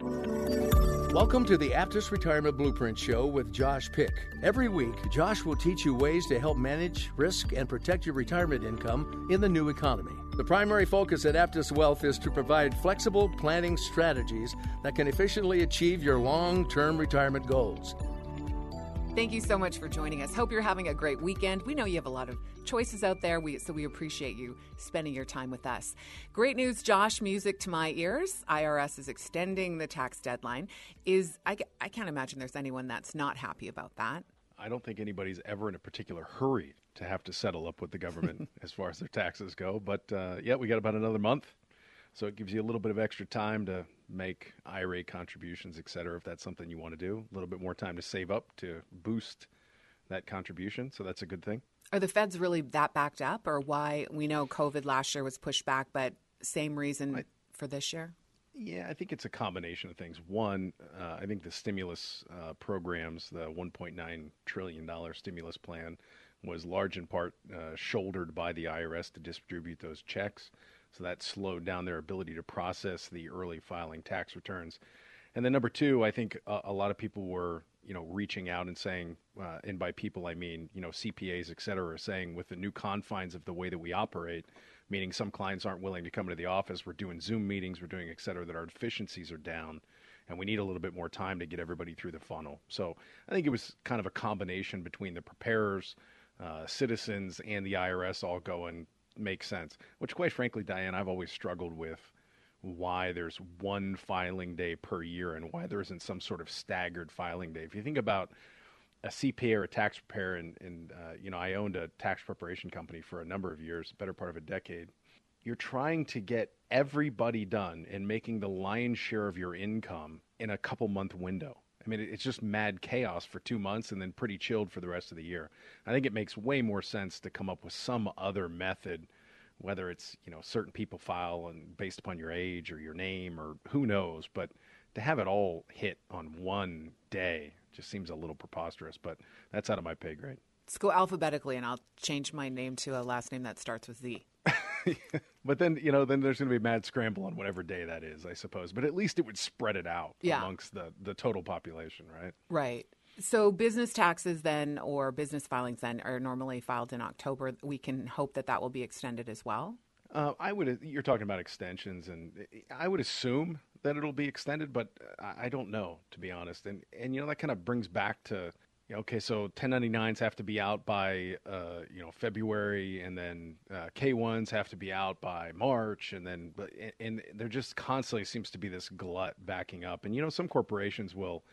Welcome to the Aptus Retirement Blueprint Show with Josh Pick. Every week, Josh will teach you ways to help manage, risk, and protect your retirement income in the new economy. The primary focus at Aptus Wealth is to provide flexible planning strategies that can efficiently achieve your long term retirement goals. Thank you so much for joining us. Hope you're having a great weekend. We know you have a lot of choices out there, we, so we appreciate you spending your time with us. Great news, Josh. Music to my ears. IRS is extending the tax deadline. Is I, I can't imagine there's anyone that's not happy about that. I don't think anybody's ever in a particular hurry to have to settle up with the government as far as their taxes go. But uh, yeah, we got about another month, so it gives you a little bit of extra time to make IRA contributions, et cetera, if that's something you want to do. A little bit more time to save up to boost that contribution. So that's a good thing. Are the feds really that backed up, or why? We know COVID last year was pushed back, but same reason I, for this year? Yeah, I think it's a combination of things. One, uh, I think the stimulus uh, programs, the $1.9 trillion stimulus plan, was large in part uh, shouldered by the IRS to distribute those checks. So that slowed down their ability to process the early filing tax returns. And then number two, I think a, a lot of people were, you know, reaching out and saying, uh, and by people I mean, you know, CPAs, et cetera, are saying with the new confines of the way that we operate, meaning some clients aren't willing to come into the office, we're doing Zoom meetings, we're doing et cetera, that our efficiencies are down and we need a little bit more time to get everybody through the funnel. So I think it was kind of a combination between the preparers, uh, citizens, and the IRS all going, make sense. Which, quite frankly, Diane, I've always struggled with why there's one filing day per year and why there isn't some sort of staggered filing day. If you think about a CPA or a tax preparer, and, and uh, you know, I owned a tax preparation company for a number of years, better part of a decade. You're trying to get everybody done and making the lion's share of your income in a couple month window. I mean, it's just mad chaos for two months and then pretty chilled for the rest of the year. I think it makes way more sense to come up with some other method, whether it's you know certain people file and based upon your age or your name or who knows, but to have it all hit on one day just seems a little preposterous. But that's out of my pay grade. Let's go alphabetically, and I'll change my name to a last name that starts with Z. but then you know, then there's going to be a mad scramble on whatever day that is, I suppose. But at least it would spread it out yeah. amongst the the total population, right? Right. So business taxes then, or business filings then, are normally filed in October. We can hope that that will be extended as well. Uh, I would. You're talking about extensions, and I would assume that it'll be extended, but I don't know to be honest. And and you know that kind of brings back to okay, so 1099s have to be out by uh, you know February, and then uh, K1s have to be out by March, and then and, and there just constantly seems to be this glut backing up. And you know, some corporations will,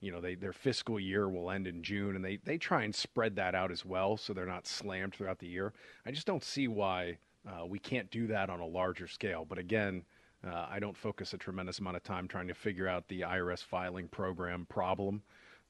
you know, they their fiscal year will end in June, and they they try and spread that out as well, so they're not slammed throughout the year. I just don't see why uh, we can't do that on a larger scale. But again. Uh, I don't focus a tremendous amount of time trying to figure out the IRS filing program problem.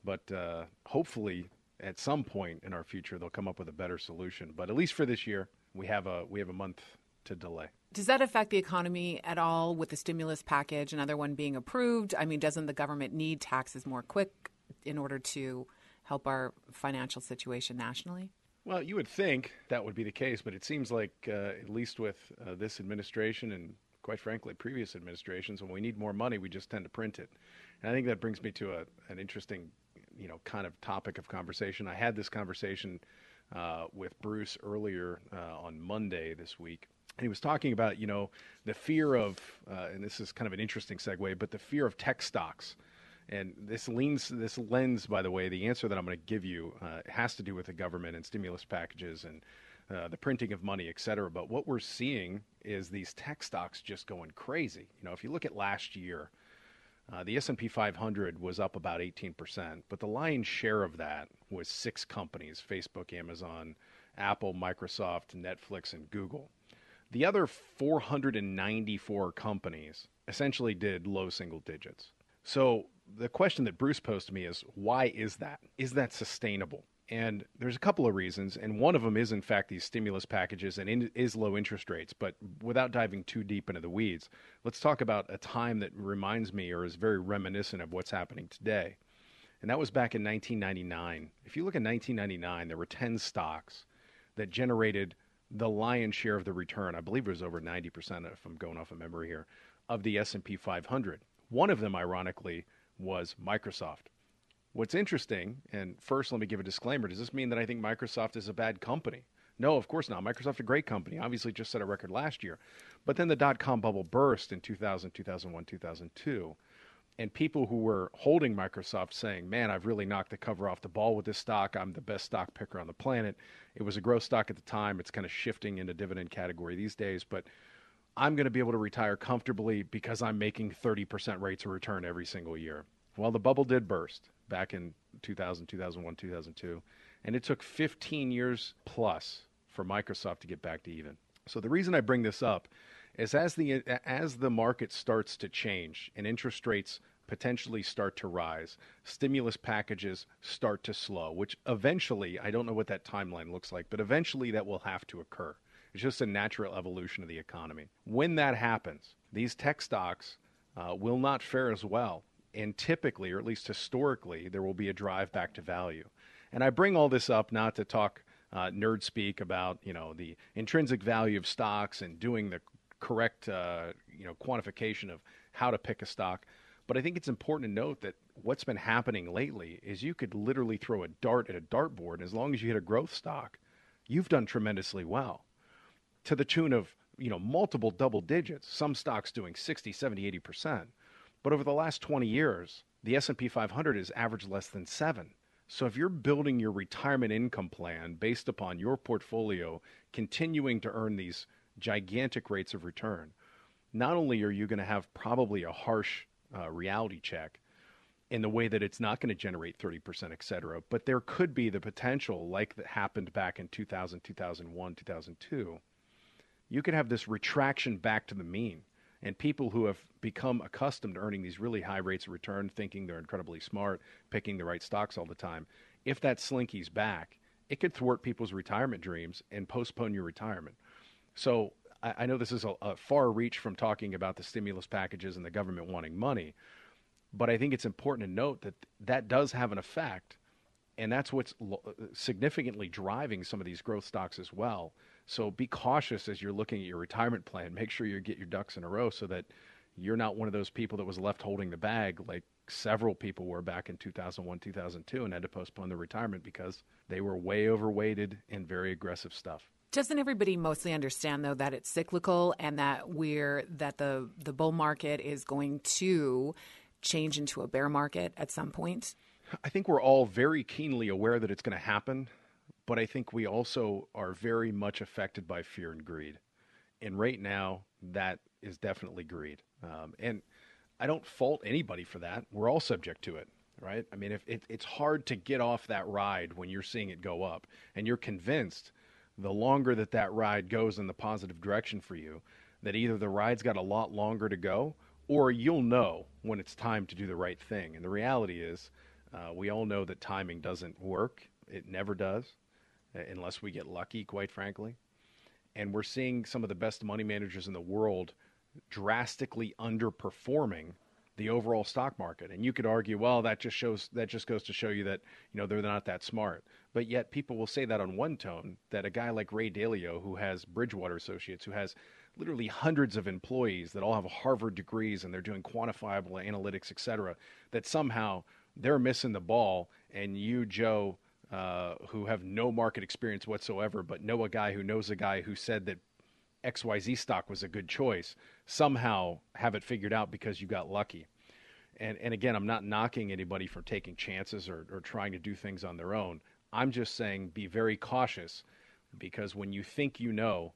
But uh, hopefully, at some point in our future, they'll come up with a better solution. But at least for this year, we have a we have a month to delay. Does that affect the economy at all with the stimulus package, another one being approved? I mean, doesn't the government need taxes more quick in order to help our financial situation nationally? Well, you would think that would be the case, but it seems like, uh, at least with uh, this administration and quite frankly, previous administrations, when we need more money, we just tend to print it. And I think that brings me to a, an interesting you know kind of topic of conversation. I had this conversation uh, with Bruce earlier uh, on Monday this week, and he was talking about you know the fear of, uh, and this is kind of an interesting segue, but the fear of tech stocks. And this leans, this lens, by the way, the answer that I'm going to give you uh, has to do with the government and stimulus packages and uh, the printing of money, et cetera. But what we're seeing is these tech stocks just going crazy. You know, if you look at last year, uh, the S&P 500 was up about 18%, but the lion's share of that was six companies: Facebook, Amazon, Apple, Microsoft, Netflix, and Google. The other 494 companies essentially did low single digits. So the question that Bruce posed to me is why is that? Is that sustainable? And there's a couple of reasons, and one of them is in fact these stimulus packages and in, is low interest rates. But without diving too deep into the weeds, let's talk about a time that reminds me or is very reminiscent of what's happening today. And that was back in 1999. If you look at 1999, there were 10 stocks that generated the lion's share of the return. I believe it was over 90% if I'm going off of memory here of the S&P 500. One of them ironically was Microsoft. What's interesting, and first let me give a disclaimer, does this mean that I think Microsoft is a bad company? No, of course not. Microsoft a great company. Obviously just set a record last year. But then the dot com bubble burst in 2000, 2001, 2002 and people who were holding Microsoft saying, "Man, I've really knocked the cover off the ball with this stock. I'm the best stock picker on the planet." It was a growth stock at the time. It's kind of shifting into dividend category these days, but I'm going to be able to retire comfortably because I'm making 30% rates of return every single year. Well, the bubble did burst back in 2000, 2001, 2002, and it took 15 years plus for Microsoft to get back to even. So the reason I bring this up is as the as the market starts to change and interest rates potentially start to rise, stimulus packages start to slow, which eventually, I don't know what that timeline looks like, but eventually that will have to occur. It's just a natural evolution of the economy. When that happens, these tech stocks uh, will not fare as well. And typically, or at least historically, there will be a drive back to value. And I bring all this up not to talk uh, nerd speak about you know the intrinsic value of stocks and doing the correct uh, you know quantification of how to pick a stock. But I think it's important to note that what's been happening lately is you could literally throw a dart at a dartboard, and as long as you hit a growth stock, you've done tremendously well to the tune of you know multiple double digits. Some stocks doing 60, 70, 80 percent. But over the last 20 years, the S&P 500 has averaged less than seven. So if you're building your retirement income plan based upon your portfolio continuing to earn these gigantic rates of return, not only are you going to have probably a harsh uh, reality check in the way that it's not going to generate 30%, et cetera, but there could be the potential, like that happened back in 2000, 2001, 2002. You could have this retraction back to the mean. And people who have become accustomed to earning these really high rates of return, thinking they're incredibly smart, picking the right stocks all the time, if that slinky's back, it could thwart people's retirement dreams and postpone your retirement. So I, I know this is a, a far reach from talking about the stimulus packages and the government wanting money, but I think it's important to note that that does have an effect, and that's what's significantly driving some of these growth stocks as well. So be cautious as you're looking at your retirement plan. Make sure you get your ducks in a row so that you're not one of those people that was left holding the bag like several people were back in 2001, 2002 and had to postpone their retirement because they were way overweighted in very aggressive stuff. Doesn't everybody mostly understand though that it's cyclical and that we're that the the bull market is going to change into a bear market at some point? I think we're all very keenly aware that it's going to happen, but I think we also are very much affected by fear and greed. And right now, that is definitely greed. Um, and I don't fault anybody for that. We're all subject to it, right? I mean, if it, it's hard to get off that ride when you're seeing it go up, and you're convinced the longer that that ride goes in the positive direction for you, that either the ride's got a lot longer to go or you'll know when it's time to do the right thing. And the reality is, uh, we all know that timing doesn't work. It never does, Uh, unless we get lucky, quite frankly. And we're seeing some of the best money managers in the world drastically underperforming the overall stock market. And you could argue, well, that just shows that just goes to show you that you know they're not that smart. But yet people will say that on one tone that a guy like Ray Dalio, who has Bridgewater Associates, who has literally hundreds of employees that all have Harvard degrees and they're doing quantifiable analytics, et cetera, that somehow they're missing the ball, and you, Joe, uh, who have no market experience whatsoever, but know a guy who knows a guy who said that XYZ stock was a good choice, somehow have it figured out because you got lucky. And, and again, I'm not knocking anybody for taking chances or, or trying to do things on their own. I'm just saying be very cautious because when you think you know,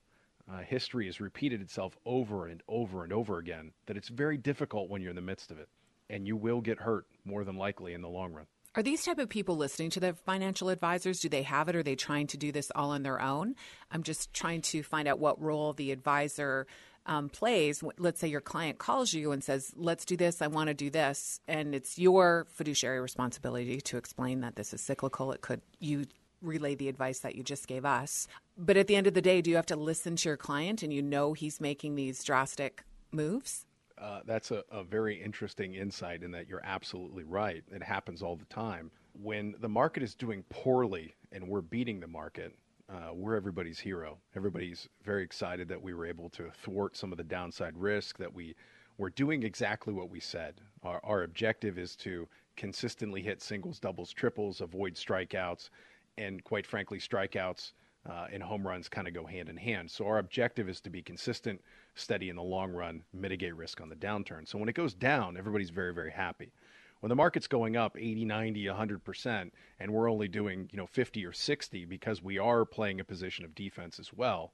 uh, history has repeated itself over and over and over again that it's very difficult when you're in the midst of it. And you will get hurt more than likely in the long run. Are these type of people listening to their financial advisors? Do they have it? Are they trying to do this all on their own? I'm just trying to find out what role the advisor um, plays. Let's say your client calls you and says, "Let's do this. I want to do this," and it's your fiduciary responsibility to explain that this is cyclical. It could you relay the advice that you just gave us. But at the end of the day, do you have to listen to your client and you know he's making these drastic moves? Uh, that's a, a very interesting insight in that you're absolutely right. It happens all the time. When the market is doing poorly and we're beating the market, uh, we're everybody's hero. Everybody's very excited that we were able to thwart some of the downside risk, that we we're doing exactly what we said. Our, our objective is to consistently hit singles, doubles, triples, avoid strikeouts, and quite frankly, strikeouts uh, and home runs kind of go hand in hand. So our objective is to be consistent, steady in the long run, mitigate risk on the downturn. So when it goes down, everybody's very, very happy. When the market's going up 80, 90, 100%, and we're only doing, you know, 50 or 60 because we are playing a position of defense as well,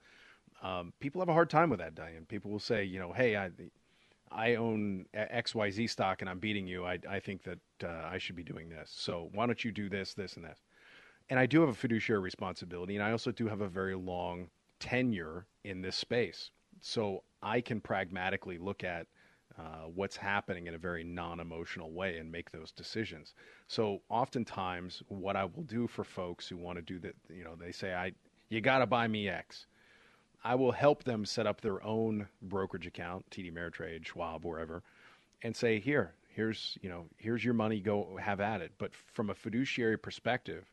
um, people have a hard time with that, Diane. People will say, you know, hey, I, I own XYZ stock and I'm beating you. I, I think that uh, I should be doing this. So why don't you do this, this, and this? And I do have a fiduciary responsibility, and I also do have a very long tenure in this space. So I can pragmatically look at uh, what's happening in a very non emotional way and make those decisions. So oftentimes, what I will do for folks who want to do that, you know, they say, I, you got to buy me X. I will help them set up their own brokerage account, TD Ameritrade, Schwab, wherever, and say, here, here's, you know, here's your money, go have at it. But from a fiduciary perspective,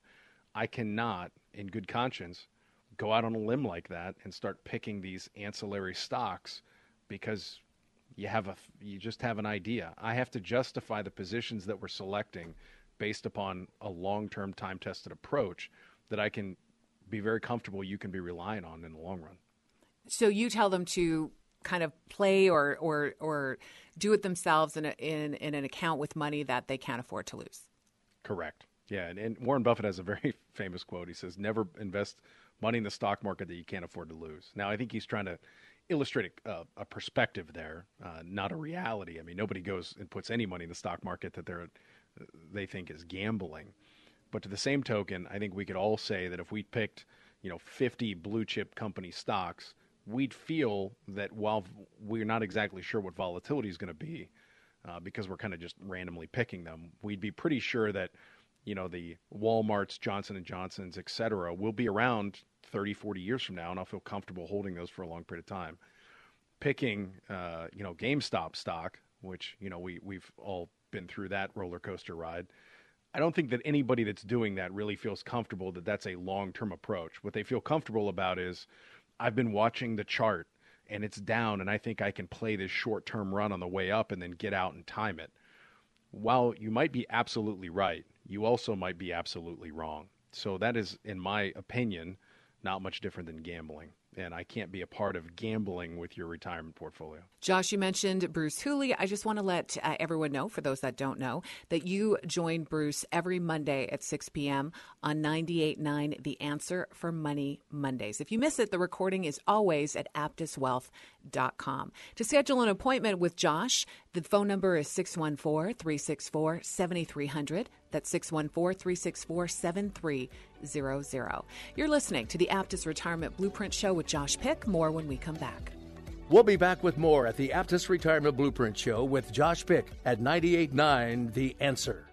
I cannot, in good conscience, go out on a limb like that and start picking these ancillary stocks because you have a you just have an idea. I have to justify the positions that we're selecting based upon a long-term time-tested approach that I can be very comfortable you can be relying on in the long run. So you tell them to kind of play or or or do it themselves in a, in in an account with money that they can't afford to lose. Correct. Yeah, and, and Warren Buffett has a very famous quote. He says, "Never invest money in the stock market that you can't afford to lose." Now, I think he's trying to illustrate a, a perspective there, uh, not a reality. I mean, nobody goes and puts any money in the stock market that they're they think is gambling. But to the same token, I think we could all say that if we picked, you know, 50 blue chip company stocks, we'd feel that while we're not exactly sure what volatility is going to be, uh, because we're kind of just randomly picking them, we'd be pretty sure that you know the Walmarts, Johnson and Johnsons, et cetera, will be around 30, 40 years from now, and I'll feel comfortable holding those for a long period of time. Picking, uh, you know, GameStop stock, which you know we we've all been through that roller coaster ride. I don't think that anybody that's doing that really feels comfortable that that's a long term approach. What they feel comfortable about is, I've been watching the chart and it's down, and I think I can play this short term run on the way up and then get out and time it. While you might be absolutely right, you also might be absolutely wrong. So that is, in my opinion, not much different than gambling. And I can't be a part of gambling with your retirement portfolio. Josh, you mentioned Bruce Hooley. I just want to let uh, everyone know, for those that don't know, that you join Bruce every Monday at 6 p.m. on 98.9 The Answer for Money Mondays. If you miss it, the recording is always at aptuswealth.com. To schedule an appointment with Josh, the phone number is 614 364 7300. That's 614 364 7300. You're listening to the Aptus Retirement Blueprint Show with Josh Pick. More when we come back. We'll be back with more at the Aptus Retirement Blueprint Show with Josh Pick at 98.9 The Answer.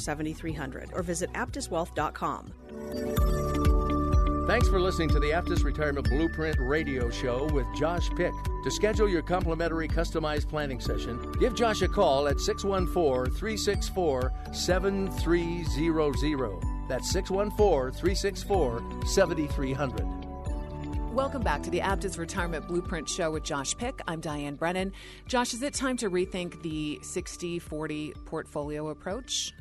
7300 or visit aptuswealth.com. Thanks for listening to the Aptus Retirement Blueprint radio show with Josh Pick. To schedule your complimentary customized planning session, give Josh a call at 614 364 7300. That's 614 364 7300. Welcome back to the Aptus Retirement Blueprint Show with Josh Pick. I'm Diane Brennan. Josh, is it time to rethink the 60 40 portfolio approach?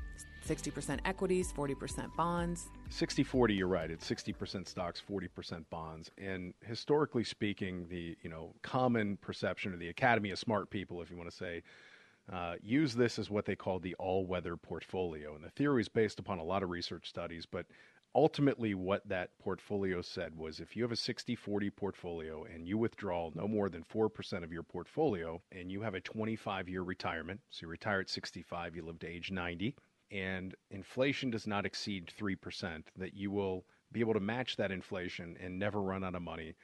60% equities, 40% bonds? 60 40 you're right. It's 60% stocks 40% bonds. And historically speaking the you know common perception of the academy of smart people if you want to say uh, use this as what they call the all-weather portfolio. And the theory is based upon a lot of research studies but ultimately what that portfolio said was if you have a 60-40 portfolio and you withdraw no more than 4% of your portfolio and you have a 25-year retirement so you retire at 65 you live to age 90 and inflation does not exceed 3%, that you will be able to match that inflation and never run out of money.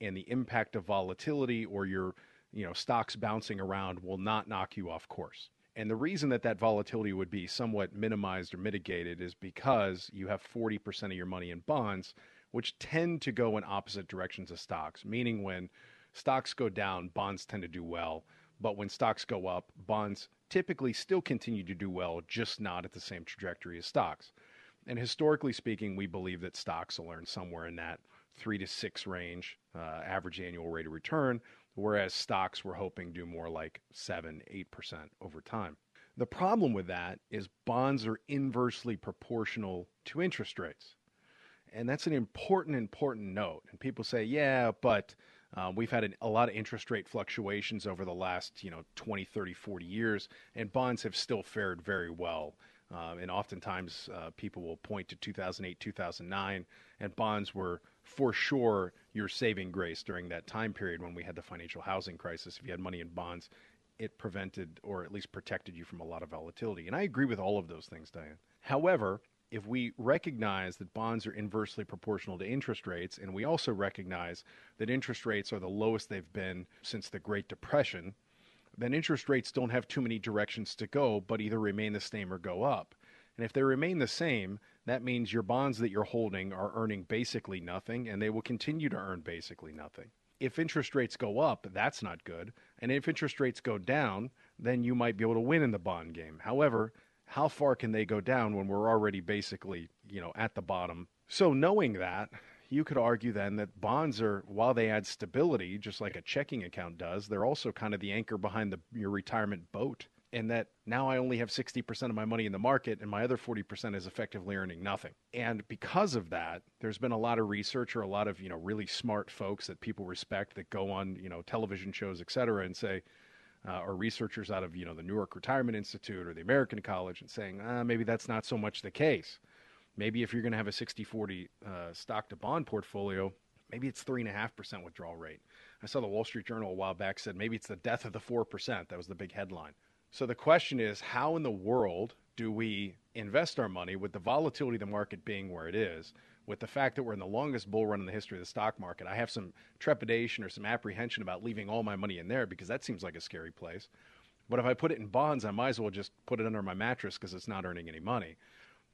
And the impact of volatility or your you know stocks bouncing around will not knock you off course. And the reason that that volatility would be somewhat minimized or mitigated is because you have 40% of your money in bonds, which tend to go in opposite directions of stocks, meaning when stocks go down, bonds tend to do well. But when stocks go up, bonds typically still continue to do well, just not at the same trajectory as stocks. And historically speaking, we believe that stocks will earn somewhere in that three to six range uh, average annual rate of return, whereas stocks we're hoping do more like seven, eight percent over time. The problem with that is bonds are inversely proportional to interest rates. And that's an important, important note. And people say, yeah, but um, we've had an, a lot of interest rate fluctuations over the last, you know, 20, 30, 40 years, and bonds have still fared very well. Uh, and oftentimes uh, people will point to 2008, 2009, and bonds were for sure your saving grace during that time period when we had the financial housing crisis. If you had money in bonds, it prevented or at least protected you from a lot of volatility. And I agree with all of those things, Diane. However, if we recognize that bonds are inversely proportional to interest rates, and we also recognize that interest rates are the lowest they've been since the Great Depression, then interest rates don't have too many directions to go, but either remain the same or go up. And if they remain the same, that means your bonds that you're holding are earning basically nothing, and they will continue to earn basically nothing. If interest rates go up, that's not good. And if interest rates go down, then you might be able to win in the bond game. However, how far can they go down when we're already basically, you know, at the bottom? So knowing that, you could argue then that bonds are, while they add stability, just like a checking account does, they're also kind of the anchor behind the, your retirement boat. And that now I only have 60% of my money in the market and my other 40% is effectively earning nothing. And because of that, there's been a lot of research or a lot of, you know, really smart folks that people respect that go on, you know, television shows, et cetera, and say, uh, or researchers out of you know the Newark Retirement Institute or the American College and saying ah, maybe that's not so much the case. Maybe if you're going to have a 60-40 uh, stock to bond portfolio, maybe it's three and a half percent withdrawal rate. I saw the Wall Street Journal a while back said maybe it's the death of the four percent. That was the big headline. So the question is, how in the world do we invest our money with the volatility of the market being where it is? With the fact that we're in the longest bull run in the history of the stock market, I have some trepidation or some apprehension about leaving all my money in there because that seems like a scary place. But if I put it in bonds, I might as well just put it under my mattress because it's not earning any money.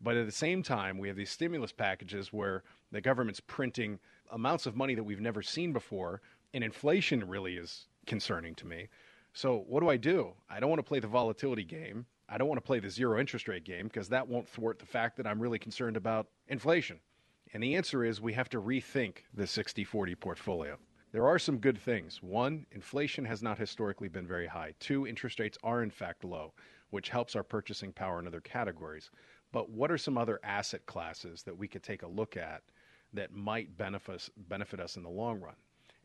But at the same time, we have these stimulus packages where the government's printing amounts of money that we've never seen before, and inflation really is concerning to me. So, what do I do? I don't want to play the volatility game. I don't want to play the zero interest rate game because that won't thwart the fact that I'm really concerned about inflation. And the answer is we have to rethink the 60 40 portfolio. There are some good things. One, inflation has not historically been very high. Two, interest rates are in fact low, which helps our purchasing power in other categories. But what are some other asset classes that we could take a look at that might benefit benefit us in the long run?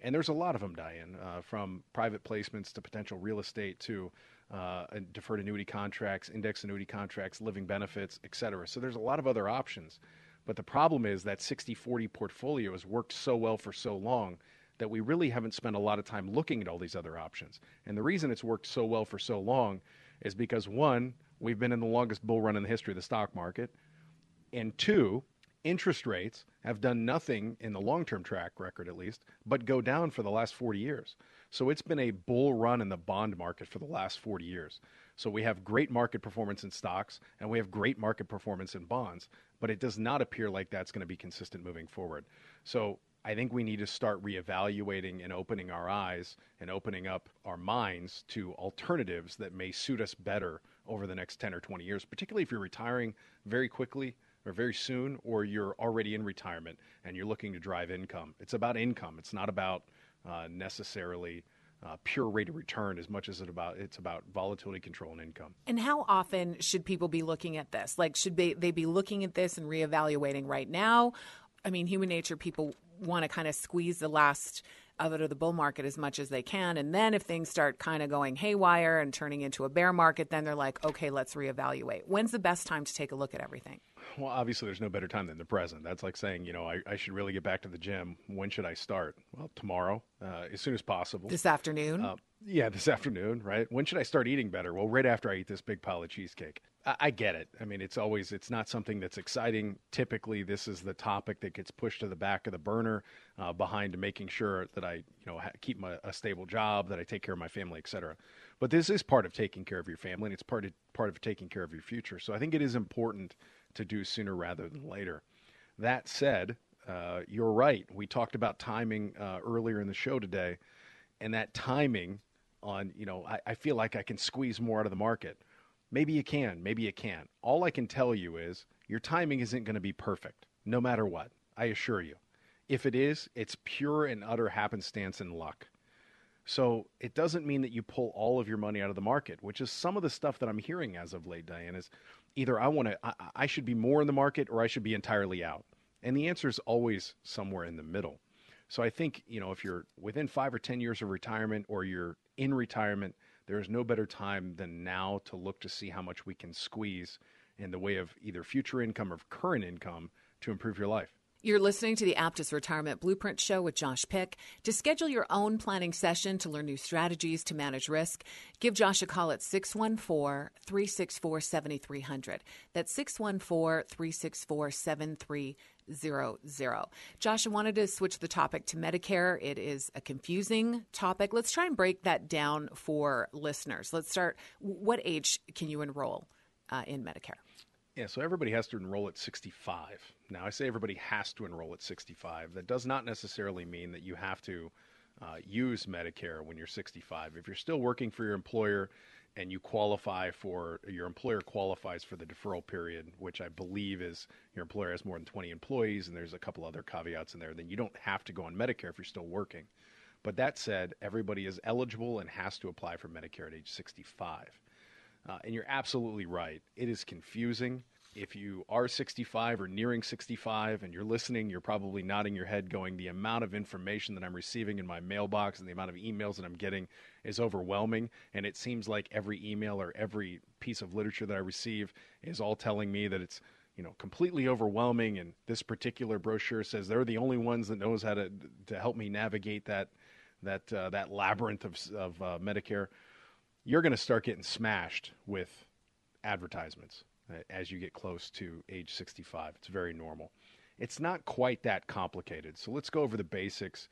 And there's a lot of them, Diane, uh, from private placements to potential real estate to uh, deferred annuity contracts, index annuity contracts, living benefits, et cetera. So there's a lot of other options. But the problem is that 60 40 portfolio has worked so well for so long that we really haven't spent a lot of time looking at all these other options. And the reason it's worked so well for so long is because one, we've been in the longest bull run in the history of the stock market. And two, interest rates have done nothing in the long term track record, at least, but go down for the last 40 years. So it's been a bull run in the bond market for the last 40 years. So we have great market performance in stocks and we have great market performance in bonds, but it does not appear like that's going to be consistent moving forward. So I think we need to start reevaluating and opening our eyes and opening up our minds to alternatives that may suit us better over the next 10 or 20 years, particularly if you're retiring very quickly or very soon, or you're already in retirement and you're looking to drive income. It's about income. It's not about uh, necessarily uh, pure rate of return as much as it about it's about volatility control and income. And how often should people be looking at this? Like, should they, they be looking at this and reevaluating right now? I mean, human nature, people want to kind of squeeze the last of it of the bull market as much as they can. And then if things start kind of going haywire and turning into a bear market, then they're like, okay, let's reevaluate. When's the best time to take a look at everything? Well, obviously, there's no better time than the present. That's like saying, you know, I, I should really get back to the gym. When should I start? Well, tomorrow, uh, as soon as possible. This afternoon? Uh, yeah, this afternoon, right? When should I start eating better? Well, right after I eat this big pile of cheesecake. I, I get it. I mean, it's always, it's not something that's exciting. Typically, this is the topic that gets pushed to the back of the burner uh, behind making sure that I, you know, ha- keep my, a stable job, that I take care of my family, et cetera. But this is part of taking care of your family, and it's part of, part of taking care of your future. So I think it is important to do sooner rather than later. That said, uh, you're right. We talked about timing uh, earlier in the show today, and that timing on, you know, I, I feel like I can squeeze more out of the market. Maybe you can, maybe you can't. All I can tell you is your timing isn't going to be perfect, no matter what. I assure you. If it is, it's pure and utter happenstance and luck. So it doesn't mean that you pull all of your money out of the market, which is some of the stuff that I'm hearing as of late, Diane, is either I want to, I, I should be more in the market or I should be entirely out. And the answer is always somewhere in the middle. So I think, you know, if you're within five or 10 years of retirement or you're in retirement, there is no better time than now to look to see how much we can squeeze in the way of either future income or current income to improve your life. You're listening to the Aptus Retirement Blueprint Show with Josh Pick. To schedule your own planning session to learn new strategies to manage risk, give Josh a call at 614 364 7300. That's 614 364 7300. Josh, I wanted to switch the topic to Medicare. It is a confusing topic. Let's try and break that down for listeners. Let's start. What age can you enroll uh, in Medicare? Yeah, so everybody has to enroll at 65. Now, I say everybody has to enroll at 65. That does not necessarily mean that you have to uh, use Medicare when you're 65. If you're still working for your employer and you qualify for, your employer qualifies for the deferral period, which I believe is your employer has more than 20 employees, and there's a couple other caveats in there, then you don't have to go on Medicare if you're still working. But that said, everybody is eligible and has to apply for Medicare at age 65. Uh, and you're absolutely right. It is confusing. If you are 65 or nearing 65 and you're listening, you're probably nodding your head, going, The amount of information that I'm receiving in my mailbox and the amount of emails that I'm getting is overwhelming. And it seems like every email or every piece of literature that I receive is all telling me that it's you know completely overwhelming. And this particular brochure says they're the only ones that knows how to to help me navigate that that uh, that labyrinth of, of uh, Medicare. You're going to start getting smashed with advertisements as you get close to age 65. It's very normal. It's not quite that complicated. So let's go over the basics.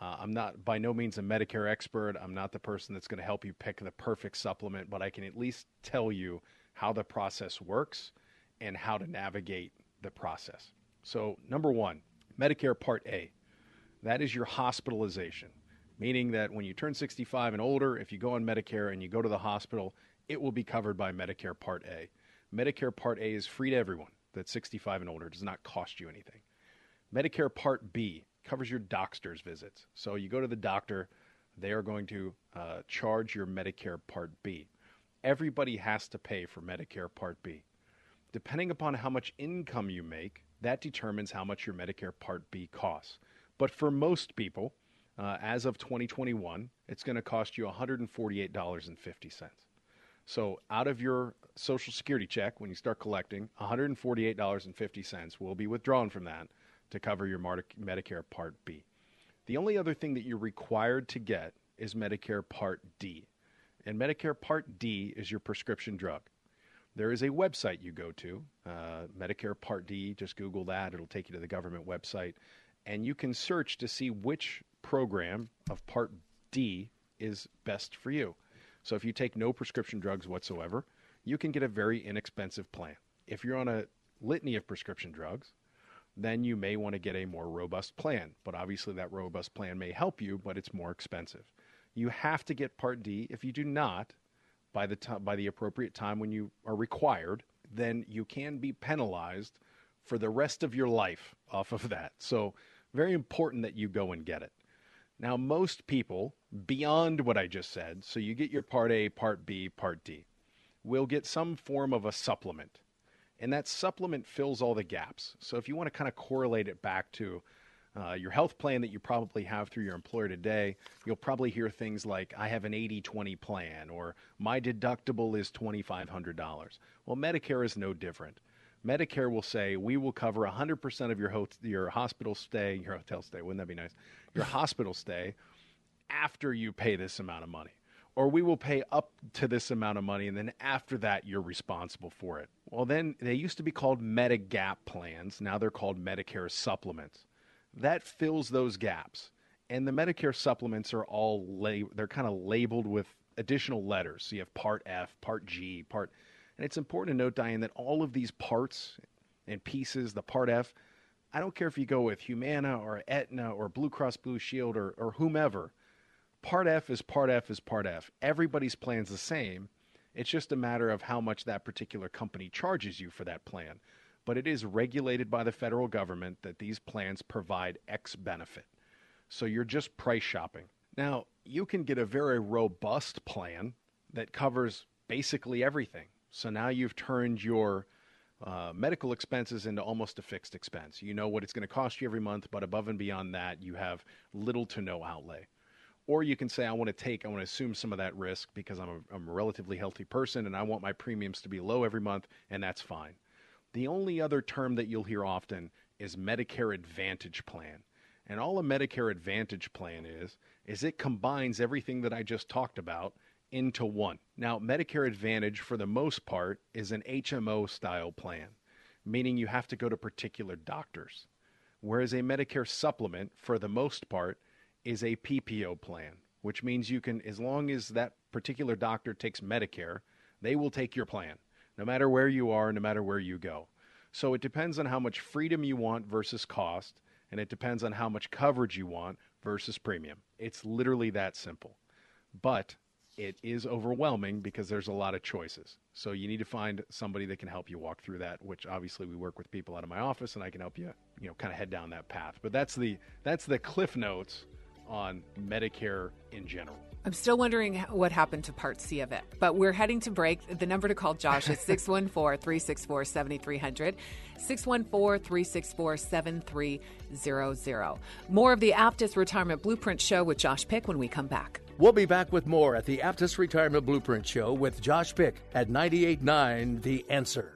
Uh, I'm not by no means a Medicare expert. I'm not the person that's going to help you pick the perfect supplement, but I can at least tell you how the process works and how to navigate the process. So, number one, Medicare Part A. That is your hospitalization meaning that when you turn 65 and older, if you go on Medicare and you go to the hospital, it will be covered by Medicare Part A. Medicare Part A is free to everyone that's 65 and older, does not cost you anything. Medicare Part B covers your doctor's visits. So you go to the doctor, they are going to uh, charge your Medicare Part B. Everybody has to pay for Medicare Part B. Depending upon how much income you make, that determines how much your Medicare Part B costs. But for most people, uh, as of 2021, it's going to cost you $148.50. So out of your Social Security check, when you start collecting, $148.50 will be withdrawn from that to cover your Medicare Part B. The only other thing that you're required to get is Medicare Part D. And Medicare Part D is your prescription drug. There is a website you go to, uh, Medicare Part D. Just Google that, it'll take you to the government website. And you can search to see which program of Part D is best for you. So if you take no prescription drugs whatsoever, you can get a very inexpensive plan. If you're on a litany of prescription drugs, then you may want to get a more robust plan. But obviously, that robust plan may help you, but it's more expensive. You have to get Part D. If you do not, by the time, by the appropriate time when you are required, then you can be penalized for the rest of your life off of that. So, very important that you go and get it. Now, most people, beyond what I just said, so you get your Part A, Part B, Part D, will get some form of a supplement. And that supplement fills all the gaps. So, if you want to kind of correlate it back to uh, your health plan that you probably have through your employer today, you'll probably hear things like, I have an 80 20 plan, or my deductible is $2,500. Well, Medicare is no different. Medicare will say, we will cover 100% of your, ho- your hospital stay, your hotel stay, wouldn't that be nice? Your hospital stay after you pay this amount of money. Or we will pay up to this amount of money, and then after that, you're responsible for it. Well, then they used to be called Medigap plans. Now they're called Medicare supplements that fills those gaps. And the Medicare supplements are all la- they're kind of labeled with additional letters. So you have Part F, Part G, Part, and it's important to note, Diane, that all of these parts and pieces, the Part F, I don't care if you go with Humana or Aetna or Blue Cross Blue Shield or, or whomever. Part F is Part F is Part F. Everybody's plan's the same. It's just a matter of how much that particular company charges you for that plan but it is regulated by the federal government that these plans provide X benefit. So you're just price shopping. Now, you can get a very robust plan that covers basically everything. So now you've turned your uh, medical expenses into almost a fixed expense. You know what it's going to cost you every month, but above and beyond that, you have little to no outlay. Or you can say, I want to take, I want to assume some of that risk because I'm a, I'm a relatively healthy person and I want my premiums to be low every month, and that's fine. The only other term that you'll hear often is Medicare Advantage Plan. And all a Medicare Advantage Plan is, is it combines everything that I just talked about into one. Now, Medicare Advantage, for the most part, is an HMO style plan, meaning you have to go to particular doctors. Whereas a Medicare supplement, for the most part, is a PPO plan, which means you can, as long as that particular doctor takes Medicare, they will take your plan no matter where you are, no matter where you go. So it depends on how much freedom you want versus cost, and it depends on how much coverage you want versus premium. It's literally that simple. But it is overwhelming because there's a lot of choices. So you need to find somebody that can help you walk through that, which obviously we work with people out of my office and I can help you, you know, kind of head down that path. But that's the that's the cliff notes on Medicare in general. I'm still wondering what happened to Part C of it, but we're heading to break. The number to call Josh is 614 364 7300, 614 364 7300. More of the Aptus Retirement Blueprint Show with Josh Pick when we come back. We'll be back with more at the Aptus Retirement Blueprint Show with Josh Pick at 98.9 The Answer.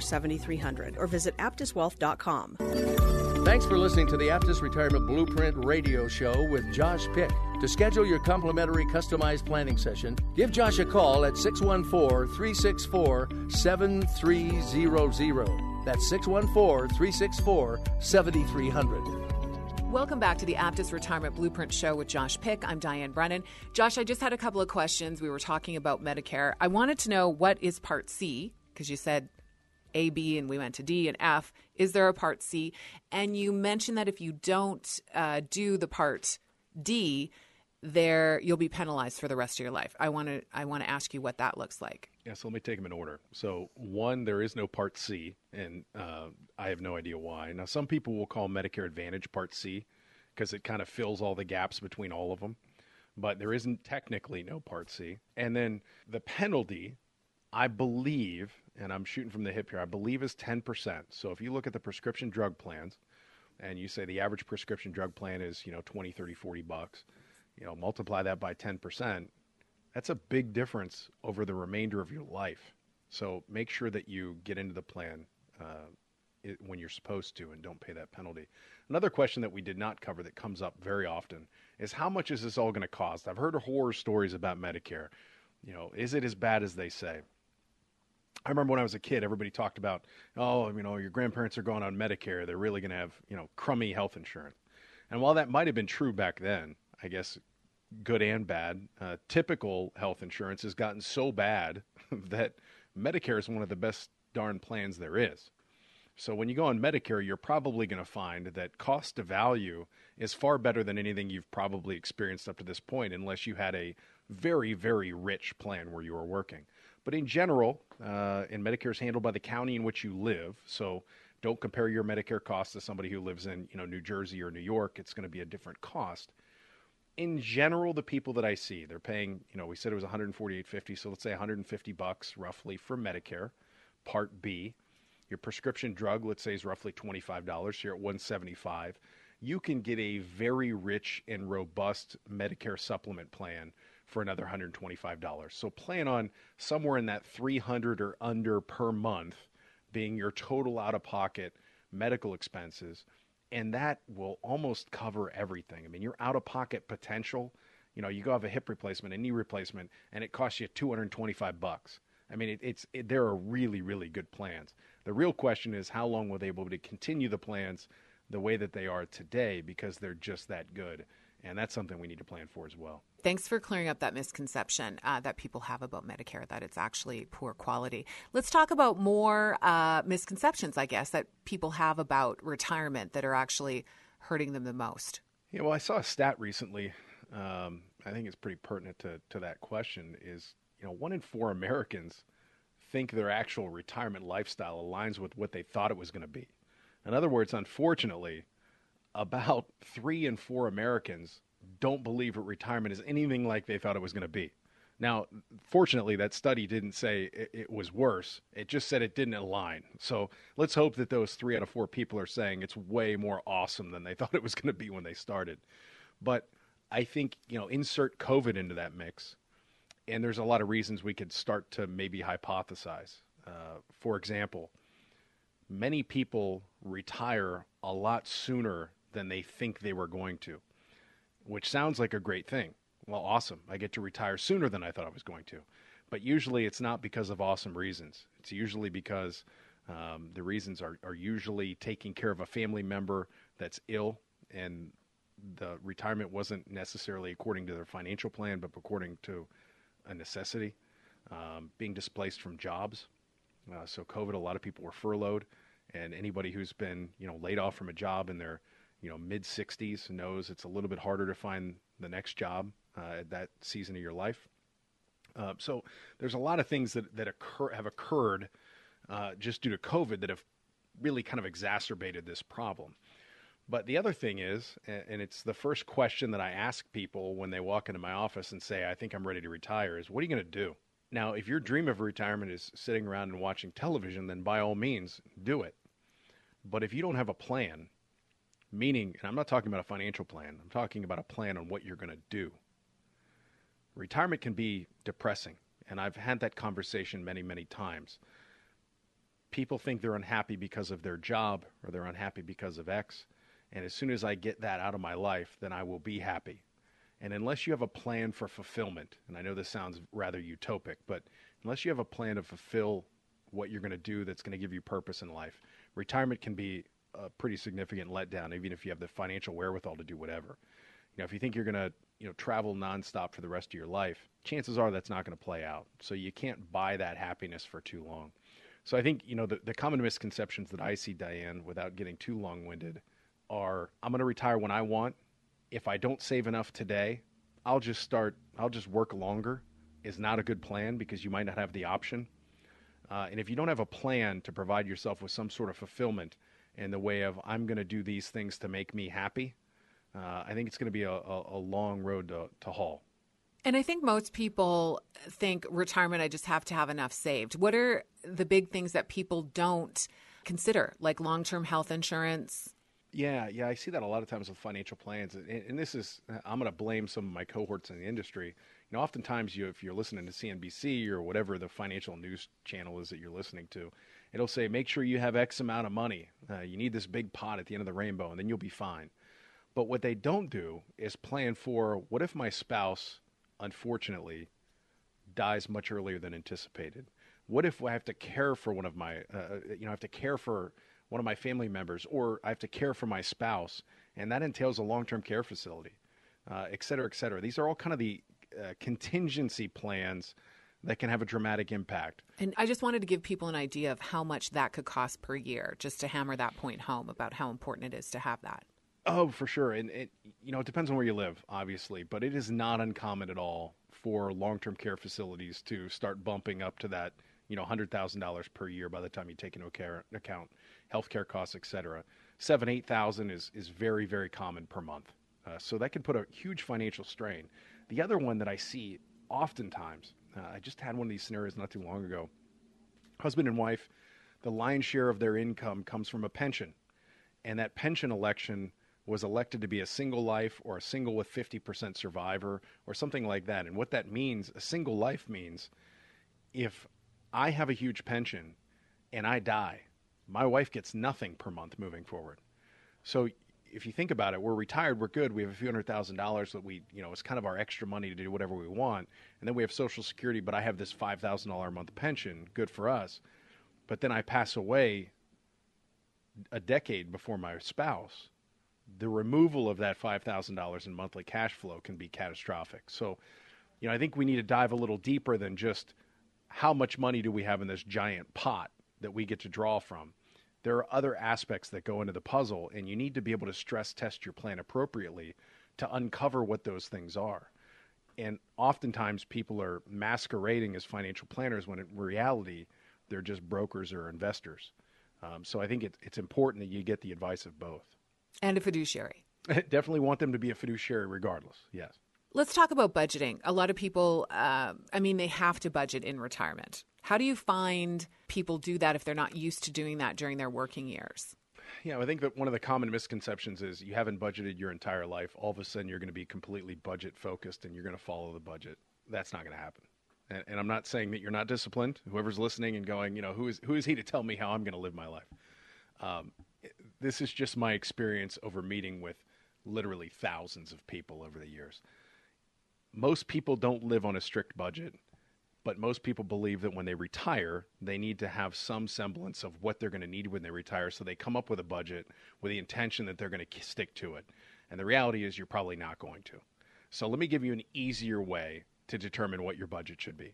7300 or visit aptuswealth.com. Thanks for listening to the Aptus Retirement Blueprint radio show with Josh Pick. To schedule your complimentary customized planning session, give Josh a call at 614 364 7300. That's 614 364 7300. Welcome back to the Aptus Retirement Blueprint Show with Josh Pick. I'm Diane Brennan. Josh, I just had a couple of questions. We were talking about Medicare. I wanted to know what is Part C, because you said a, B, and we went to D and F. Is there a part C? And you mentioned that if you don't uh, do the part D, there you'll be penalized for the rest of your life. I want to I want to ask you what that looks like. Yeah, so let me take them in order. So one, there is no Part C, and uh, I have no idea why. Now some people will call Medicare Advantage Part C because it kind of fills all the gaps between all of them, but there isn't technically no Part C. And then the penalty, I believe, and I'm shooting from the hip here, I believe is 10%. So if you look at the prescription drug plans and you say the average prescription drug plan is, you know, 20, 30, 40 bucks, you know, multiply that by 10%, That's a big difference over the remainder of your life. So make sure that you get into the plan uh, it, when you're supposed to and don't pay that penalty. Another question that we did not cover that comes up very often is how much is this all going to cost? I've heard horror stories about Medicare. You know, is it as bad as they say? I remember when I was a kid, everybody talked about, oh, you know, your grandparents are going on Medicare. They're really going to have, you know, crummy health insurance. And while that might have been true back then, I guess good and bad, uh, typical health insurance has gotten so bad that Medicare is one of the best darn plans there is. So when you go on Medicare, you're probably going to find that cost to value is far better than anything you've probably experienced up to this point, unless you had a very, very rich plan where you were working. But in general, uh, and Medicare is handled by the county in which you live. So don't compare your Medicare cost to somebody who lives in you know New Jersey or New York. It's going to be a different cost. In general, the people that I see, they're paying. You know, we said it was 148.50, so let's say 150 bucks roughly for Medicare, Part B. Your prescription drug, let's say, is roughly $25. So you're at 175. You can get a very rich and robust Medicare supplement plan for another $125. So plan on somewhere in that 300 or under per month being your total out of pocket medical expenses and that will almost cover everything. I mean, your out of pocket potential, you know, you go have a hip replacement, a knee replacement and it costs you 225 bucks. I mean, it, it's it, there are really really good plans. The real question is how long will they be able to continue the plans the way that they are today because they're just that good. And that's something we need to plan for as well. Thanks for clearing up that misconception uh, that people have about Medicare, that it's actually poor quality. Let's talk about more uh, misconceptions, I guess, that people have about retirement that are actually hurting them the most. Yeah, well, I saw a stat recently. Um, I think it's pretty pertinent to, to that question is, you know, one in four Americans think their actual retirement lifestyle aligns with what they thought it was going to be. In other words, unfortunately, about three in four Americans don't believe that retirement is anything like they thought it was going to be. Now, fortunately, that study didn't say it, it, was worse. It just said it didn't align. So let's hope that those three out of four people are saying it's way more awesome than they thought it was going to be when they started. But I think, you know, insert COVID into that mix, and there's a lot of reasons we could start to maybe hypothesize. Uh, for example, many people retire a lot sooner than they think they were going to, which sounds like a great thing. Well, awesome. I get to retire sooner than I thought I was going to. But usually it's not because of awesome reasons. It's usually because um, the reasons are, are usually taking care of a family member that's ill and the retirement wasn't necessarily according to their financial plan, but according to a necessity. Um, being displaced from jobs. Uh, so COVID, a lot of people were furloughed, and anybody who's been you know laid off from a job in their you know mid 60s knows it's a little bit harder to find the next job uh, at that season of your life. Uh, so there's a lot of things that that occur have occurred uh, just due to COVID that have really kind of exacerbated this problem. But the other thing is, and it's the first question that I ask people when they walk into my office and say, I think I'm ready to retire, is what are you going to do? Now, if your dream of retirement is sitting around and watching television, then by all means, do it. But if you don't have a plan, meaning, and I'm not talking about a financial plan, I'm talking about a plan on what you're going to do. Retirement can be depressing, and I've had that conversation many, many times. People think they're unhappy because of their job or they're unhappy because of X. And as soon as I get that out of my life, then I will be happy. And unless you have a plan for fulfillment, and I know this sounds rather utopic, but unless you have a plan to fulfill what you're going to do that's going to give you purpose in life, retirement can be a pretty significant letdown, even if you have the financial wherewithal to do whatever. You know, if you think you're going to, you know, travel nonstop for the rest of your life, chances are that's not going to play out. So you can't buy that happiness for too long. So I think, you know, the, the common misconceptions that I see, Diane, without getting too long winded, are I'm going to retire when I want. If I don't save enough today, I'll just start, I'll just work longer is not a good plan because you might not have the option. Uh, and if you don't have a plan to provide yourself with some sort of fulfillment in the way of, I'm going to do these things to make me happy, uh, I think it's going to be a, a, a long road to, to haul. And I think most people think retirement, I just have to have enough saved. What are the big things that people don't consider, like long term health insurance, yeah, yeah, I see that a lot of times with financial plans, and, and this is I'm going to blame some of my cohorts in the industry. Know, oftentimes you if you're listening to CNBC or whatever the financial news channel is that you're listening to, it'll say make sure you have X amount of money. Uh, you need this big pot at the end of the rainbow, and then you'll be fine. But what they don't do is plan for what if my spouse, unfortunately, dies much earlier than anticipated? What if I have to care for one of my, uh, uh, you know, I have to care for one of my family members, or I have to care for my spouse, and that entails a long-term care facility, uh, et cetera, et cetera. These are all kind of the uh, contingency plans that can have a dramatic impact. And I just wanted to give people an idea of how much that could cost per year, just to hammer that point home about how important it is to have that. Oh, for sure. And it, you know, it depends on where you live, obviously, but it is not uncommon at all for long-term care facilities to start bumping up to that, you know, hundred thousand dollars per year by the time you take into account healthcare costs, et cetera. Seven, eight thousand is is very, very common per month. Uh, so that can put a huge financial strain. The other one that I see oftentimes, uh, I just had one of these scenarios not too long ago. Husband and wife, the lion's share of their income comes from a pension, and that pension election was elected to be a single life or a single with 50% survivor or something like that. And what that means, a single life means if I have a huge pension and I die, my wife gets nothing per month moving forward. So if you think about it, we're retired, we're good. We have a few hundred thousand dollars that we, you know, it's kind of our extra money to do whatever we want. And then we have Social Security, but I have this five thousand dollar a month pension, good for us. But then I pass away a decade before my spouse the removal of that $5,000 in monthly cash flow can be catastrophic. So, you know, I think we need to dive a little deeper than just how much money do we have in this giant pot that we get to draw from. There are other aspects that go into the puzzle, and you need to be able to stress test your plan appropriately to uncover what those things are. And oftentimes, people are masquerading as financial planners when in reality, they're just brokers or investors. Um, so I think it, it's important that you get the advice of both. And a fiduciary. Definitely want them to be a fiduciary regardless. Yes. Let's talk about budgeting. A lot of people, uh, I mean, they have to budget in retirement. How do you find people do that if they're not used to doing that during their working years? Yeah, I think that one of the common misconceptions is you haven't budgeted your entire life. All of a sudden, you're going to be completely budget focused and you're going to follow the budget. That's not going to happen. And, and, I'm not saying that you're not disciplined. Whoever's listening and going, you know, who is who is he to tell me how I'm going to live my life? Um, this is just my experience over meeting with literally thousands of people over the years. Most people don't live on a strict budget, but most people believe that when they retire, they need to have some semblance of what they're going to need when they retire. So they come up with a budget with the intention that they're going to stick to it. And the reality is, you're probably not going to. So let me give you an easier way to determine what your budget should be.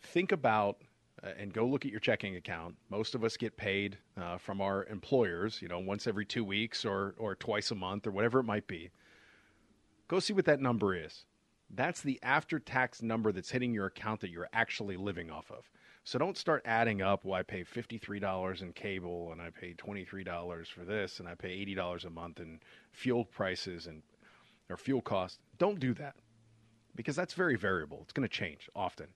Think about uh, and go look at your checking account. Most of us get paid uh, from our employers, you know, once every two weeks or, or twice a month or whatever it might be. Go see what that number is. That's the after tax number that's hitting your account that you're actually living off of. So don't start adding up, well, I pay $53 in cable and I pay $23 for this and I pay $80 a month in fuel prices and or fuel costs. Don't do that because that's very variable. It's going to change often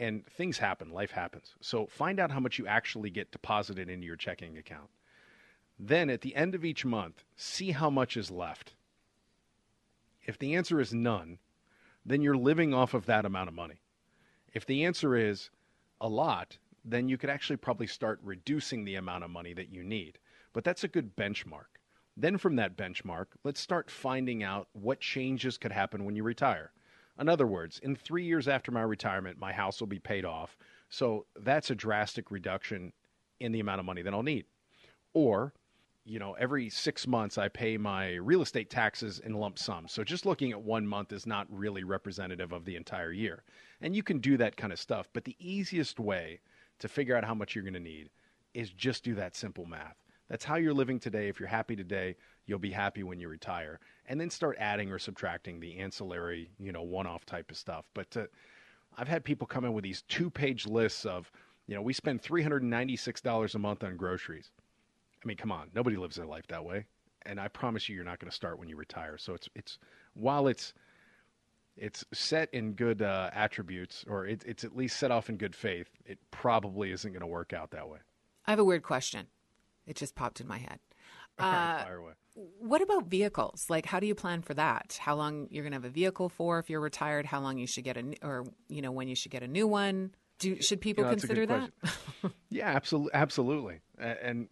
and things happen, life happens. So find out how much you actually get deposited into your checking account. Then at the end of each month, see how much is left. If the answer is none, then you're living off of that amount of money. If the answer is a lot, then you could actually probably start reducing the amount of money that you need. But that's a good benchmark. Then from that benchmark, let's start finding out what changes could happen when you retire. In other words, in three years after my retirement, my house will be paid off. So that's a drastic reduction in the amount of money that I'll need. Or, you know, every six months I pay my real estate taxes in lump sum. So just looking at one month is not really representative of the entire year. And you can do that kind of stuff. But the easiest way to figure out how much you're going to need is just do that simple math. That's how you're living today. If you're happy today, you'll be happy when you retire. And then start adding or subtracting the ancillary, you know, one off type of stuff. But uh, I've had people come in with these two page lists of, you know, we spend $396 a month on groceries. I mean, come on, nobody lives their life that way. And I promise you, you're not going to start when you retire. So it's, it's, while it's, it's set in good uh, attributes, or it, it's at least set off in good faith, it probably isn't going to work out that way. I have a weird question. It just popped in my head. Uh. What about vehicles? Like, how do you plan for that? How long you're going to have a vehicle for if you're retired? How long you should get a, n- or you know, when you should get a new one? Do should people know, consider that? Yeah, absolutely, absolutely. And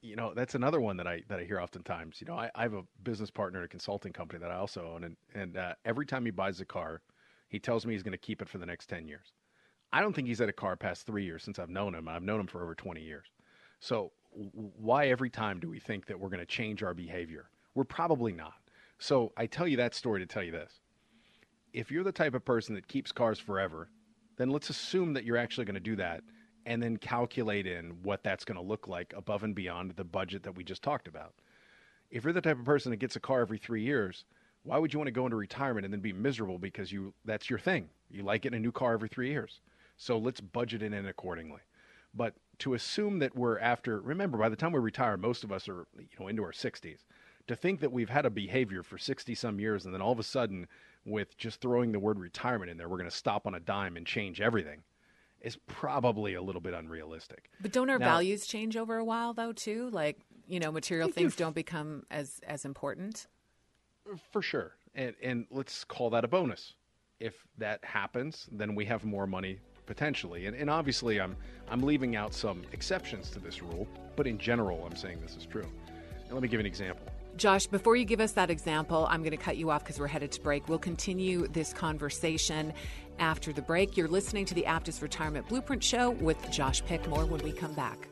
you know, that's another one that I that I hear oftentimes. You know, I, I have a business partner a consulting company that I also own, and and uh, every time he buys a car, he tells me he's going to keep it for the next ten years. I don't think he's had a car past three years since I've known him. I've known him for over twenty years. So why every time do we think that we're going to change our behavior? We're probably not. So I tell you that story to tell you this if you're the type of person that keeps cars forever, then let's assume that you're actually going to do that and then calculate in what that's going to look like above and beyond the budget that we just talked about. If you're the type of person that gets a car every 3 years, why would you want to go into retirement and then be miserable because you that's your thing. You like getting a new car every 3 years. So let's budget it in accordingly. But to assume that we're after remember by the time we retire most of us are you know into our 60s. To think that we've had a behavior for 60 some years and then all of a sudden with just throwing the word retirement in there we're to stop on a dime and change everything is probably a little bit unrealistic. But don't our Now- values change over a while though too? Like, you know, material things don't become as as important. For sure. And and let's call that a bonus. If that happens, then we have more money potentially. And and obviously I'm I'm leaving out some exceptions to this rule, but in general I'm saying this is true. And let me give an example. Josh, before you give us that example, I'm going to cut you off because we're headed to break. We'll continue this conversation after the break. You're listening to the Aptus Retirement Blueprint Show with Josh Pick more when we come back.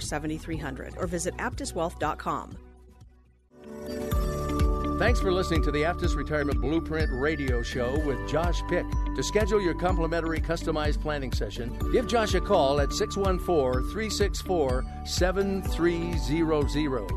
7300 or visit aptuswealth.com. Thanks for listening to the Aptus Retirement Blueprint radio show with Josh Pick. To schedule your complimentary customized planning session, give Josh a call at 614 364 7300.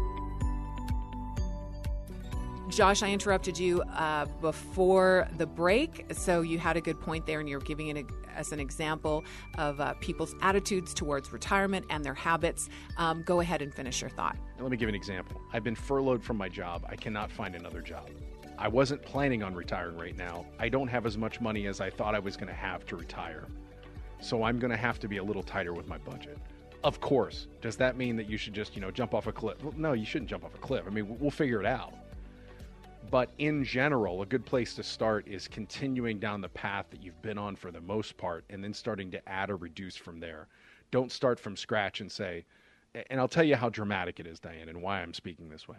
Josh, I interrupted you uh, before the break, so you had a good point there, and you're giving it as an example of uh, people's attitudes towards retirement and their habits. Um, go ahead and finish your thought. Let me give an example. I've been furloughed from my job. I cannot find another job. I wasn't planning on retiring right now. I don't have as much money as I thought I was going to have to retire. So I'm going to have to be a little tighter with my budget. Of course. Does that mean that you should just, you know, jump off a cliff? Well, no, you shouldn't jump off a cliff. I mean, we'll figure it out. But in general, a good place to start is continuing down the path that you've been on for the most part and then starting to add or reduce from there. Don't start from scratch and say, and I'll tell you how dramatic it is, Diane, and why I'm speaking this way.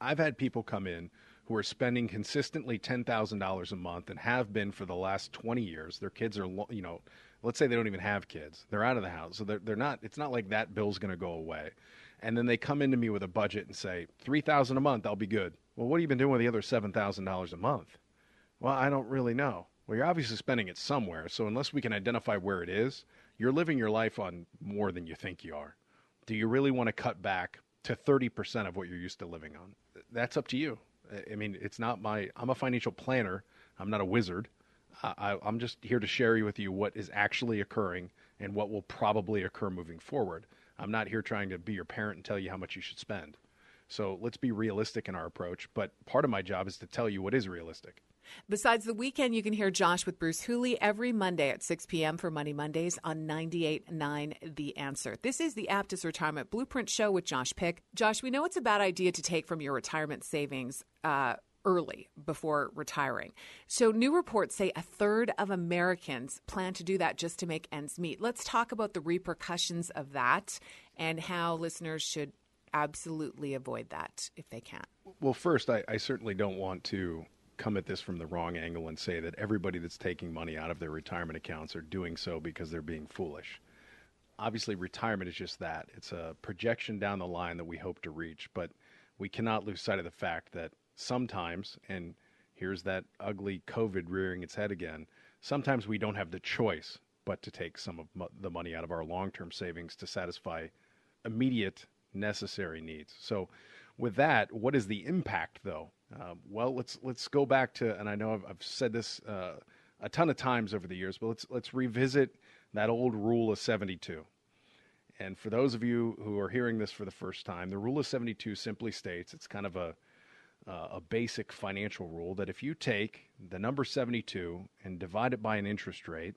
I've had people come in who are spending consistently $10,000 a month and have been for the last 20 years. Their kids are, you know, let's say they don't even have kids. They're out of the house. So they're, they're not, it's not like that bill's going to go away. And then they come into me with a budget and say, 3000 a month, I'll be good. Well, what have you been doing with the other $7,000 a month? Well, I don't really know. Well, you're obviously spending it somewhere. So unless we can identify where it is, you're living your life on more than you think you are. Do you really want to cut back to 30% of what you're used to living on? That's up to you. I- mean, it's not my, I'm a financial planner. I'm not a wizard. I, I'm just here to share with you what is actually occurring and what will probably occur moving forward. I'm not here trying to be your parent and tell you how much you should spend. So let's be realistic in our approach. But part of my job is to tell you what is realistic. Besides the weekend, you can hear Josh with Bruce Hooley every Monday at 6 p.m. for Money Mondays on 98.9 The Answer. This is the Aptus Retirement Blueprint Show with Josh Pick. Josh, we know it's a bad idea to take from your retirement savings uh, early before retiring. So, new reports say a third of Americans plan to do that just to make ends meet. Let's talk about the repercussions of that and how listeners should absolutely avoid that if they can. Well, first, I, I certainly don't want to come at this from the wrong angle and say that everybody that's taking money out of their retirement accounts are doing so because they're being foolish. Obviously, retirement is just that it's a projection down the line that we hope to reach, but we cannot lose sight of the fact that sometimes, and here's that ugly COVID rearing its head again, sometimes we don't have the choice but to take some of the money out of our long term savings to satisfy immediate necessary needs. So with that, what is the impact though? Uh, well, let's let's go back to, and I know I've, I've said this uh, a ton of times over the years, but let's let's revisit that old rule of 72. And for those of you who are hearing this for the first time, the rule of 72 simply states it's kind of a uh, a basic financial rule that if you take the number 72 and divide it by an interest rate,